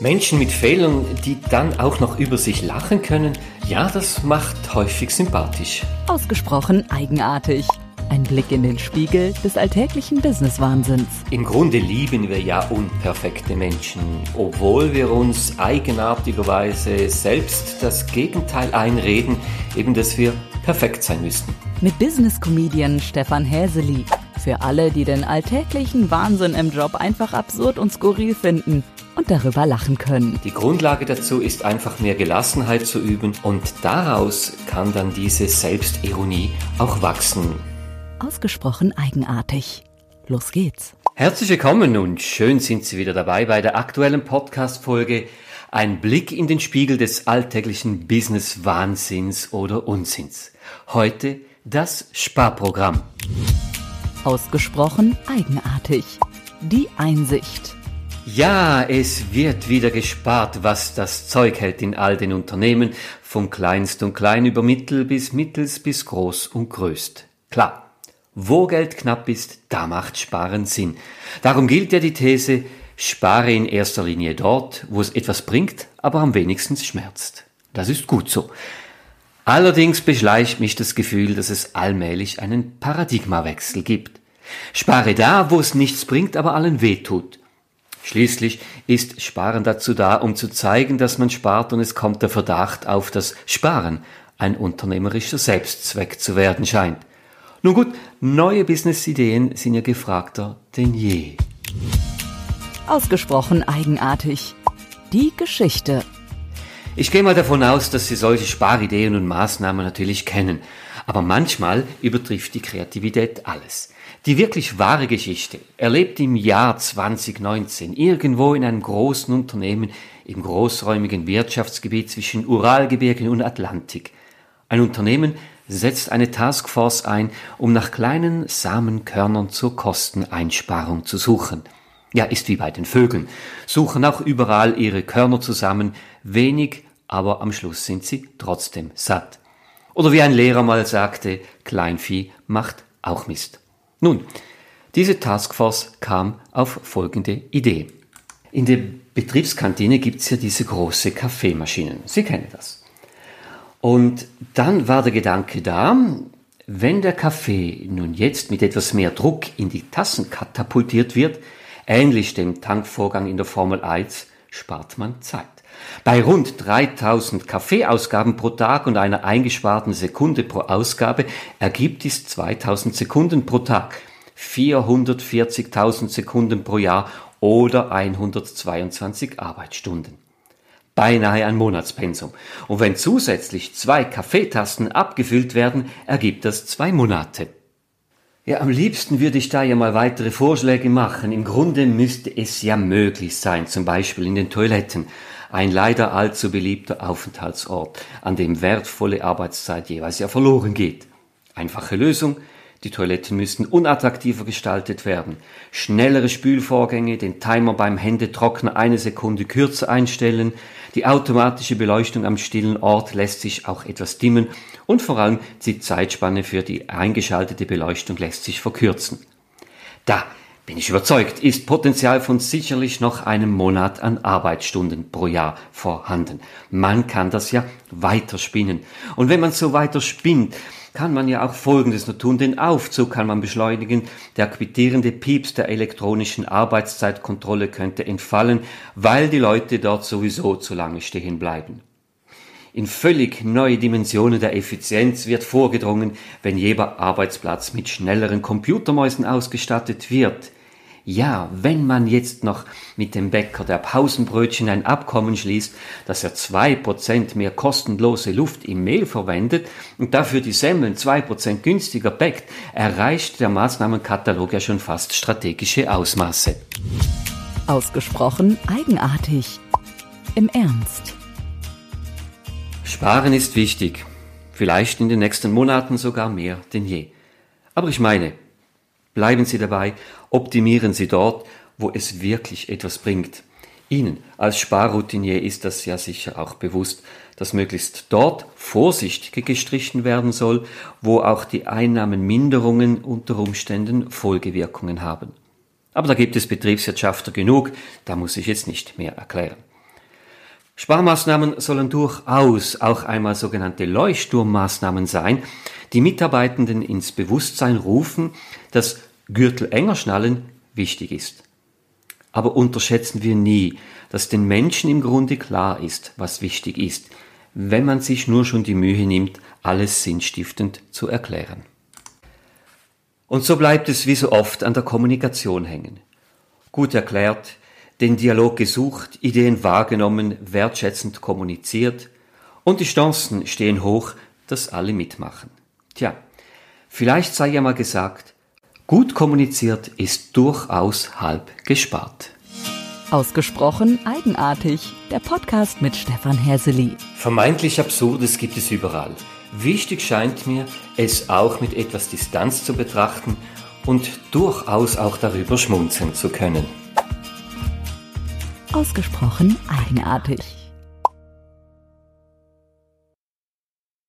Menschen mit Fehlern, die dann auch noch über sich lachen können, ja, das macht häufig sympathisch. Ausgesprochen eigenartig. Ein Blick in den Spiegel des alltäglichen Business-Wahnsinns. Im Grunde lieben wir ja unperfekte Menschen, obwohl wir uns eigenartigerweise selbst das Gegenteil einreden, eben dass wir perfekt sein müssten. Mit Business-Comedian Stefan Häseli. Für alle, die den alltäglichen Wahnsinn im Job einfach absurd und skurril finden und darüber lachen können. Die Grundlage dazu ist einfach mehr Gelassenheit zu üben und daraus kann dann diese Selbstironie auch wachsen. Ausgesprochen eigenartig. Los geht's. Herzlich willkommen und schön sind Sie wieder dabei bei der aktuellen Podcast-Folge Ein Blick in den Spiegel des alltäglichen Business-Wahnsinns oder Unsinns. Heute das Sparprogramm. Ausgesprochen eigenartig. Die Einsicht. Ja, es wird wieder gespart, was das Zeug hält in all den Unternehmen, vom kleinst und klein über mittel bis mittels bis groß und größt. Klar, wo Geld knapp ist, da macht Sparen Sinn. Darum gilt ja die These, spare in erster Linie dort, wo es etwas bringt, aber am wenigsten schmerzt. Das ist gut so. Allerdings beschleicht mich das Gefühl, dass es allmählich einen Paradigmawechsel gibt. Spare da, wo es nichts bringt, aber allen wehtut. Schließlich ist Sparen dazu da, um zu zeigen, dass man spart und es kommt der Verdacht auf, dass Sparen ein unternehmerischer Selbstzweck zu werden scheint. Nun gut, neue Businessideen sind ja gefragter denn je. Ausgesprochen eigenartig. Die Geschichte. Ich gehe mal davon aus, dass Sie solche Sparideen und Maßnahmen natürlich kennen. Aber manchmal übertrifft die Kreativität alles. Die wirklich wahre Geschichte erlebt im Jahr 2019 irgendwo in einem großen Unternehmen im großräumigen Wirtschaftsgebiet zwischen Uralgebirgen und Atlantik. Ein Unternehmen setzt eine Taskforce ein, um nach kleinen Samenkörnern zur Kosteneinsparung zu suchen. Ja, ist wie bei den Vögeln. Suchen auch überall ihre Körner zusammen, wenig, aber am Schluss sind sie trotzdem satt. Oder wie ein Lehrer mal sagte, Kleinvieh macht auch Mist. Nun, diese Taskforce kam auf folgende Idee. In der Betriebskantine gibt's ja diese große Kaffeemaschinen. Sie kennen das. Und dann war der Gedanke da, wenn der Kaffee nun jetzt mit etwas mehr Druck in die Tassen katapultiert wird, ähnlich dem Tankvorgang in der Formel 1, spart man Zeit. Bei rund 3000 Kaffeeausgaben pro Tag und einer eingesparten Sekunde pro Ausgabe ergibt dies 2000 Sekunden pro Tag, 440.000 Sekunden pro Jahr oder 122 Arbeitsstunden. Beinahe ein Monatspensum. Und wenn zusätzlich zwei Kaffeetassen abgefüllt werden, ergibt das zwei Monate. Ja, am liebsten würde ich da ja mal weitere Vorschläge machen. Im Grunde müsste es ja möglich sein, zum Beispiel in den Toiletten ein leider allzu beliebter Aufenthaltsort, an dem wertvolle Arbeitszeit jeweils ja verloren geht. Einfache Lösung, die Toiletten müssten unattraktiver gestaltet werden. Schnellere Spülvorgänge, den Timer beim Händetrockner eine Sekunde kürzer einstellen, die automatische Beleuchtung am stillen Ort lässt sich auch etwas dimmen und vor allem die Zeitspanne für die eingeschaltete Beleuchtung lässt sich verkürzen. Da bin ich überzeugt, ist Potenzial von sicherlich noch einem Monat an Arbeitsstunden pro Jahr vorhanden. Man kann das ja weiter spinnen. Und wenn man so weiter spinnt, kann man ja auch Folgendes nur tun. Den Aufzug kann man beschleunigen. Der quittierende Pieps der elektronischen Arbeitszeitkontrolle könnte entfallen, weil die Leute dort sowieso zu lange stehen bleiben. In völlig neue Dimensionen der Effizienz wird vorgedrungen, wenn jeder Arbeitsplatz mit schnelleren Computermäusen ausgestattet wird. Ja, wenn man jetzt noch mit dem Bäcker der Pausenbrötchen ein Abkommen schließt, dass er zwei Prozent mehr kostenlose Luft im Mehl verwendet und dafür die Semmeln zwei Prozent günstiger bäckt, erreicht der Maßnahmenkatalog ja schon fast strategische Ausmaße. Ausgesprochen eigenartig. Im Ernst. Sparen ist wichtig. Vielleicht in den nächsten Monaten sogar mehr denn je. Aber ich meine, Bleiben Sie dabei, optimieren Sie dort, wo es wirklich etwas bringt. Ihnen als Sparroutinier ist das ja sicher auch bewusst, dass möglichst dort vorsichtig gestrichen werden soll, wo auch die Einnahmenminderungen unter Umständen Folgewirkungen haben. Aber da gibt es Betriebswirtschaftler genug, da muss ich jetzt nicht mehr erklären. Sparmaßnahmen sollen durchaus auch einmal sogenannte Leuchtturmmaßnahmen sein, die Mitarbeitenden ins Bewusstsein rufen, dass Gürtel enger schnallen wichtig ist. Aber unterschätzen wir nie, dass den Menschen im Grunde klar ist, was wichtig ist, wenn man sich nur schon die Mühe nimmt, alles sinnstiftend zu erklären. Und so bleibt es wie so oft an der Kommunikation hängen. Gut erklärt, den Dialog gesucht, Ideen wahrgenommen, wertschätzend kommuniziert und die Chancen stehen hoch, dass alle mitmachen. Tja, vielleicht sei ja mal gesagt, gut kommuniziert ist durchaus halb gespart. Ausgesprochen eigenartig, der Podcast mit Stefan Häseli. Vermeintlich Absurdes gibt es überall. Wichtig scheint mir, es auch mit etwas Distanz zu betrachten und durchaus auch darüber schmunzeln zu können ausgesprochen eigenartig.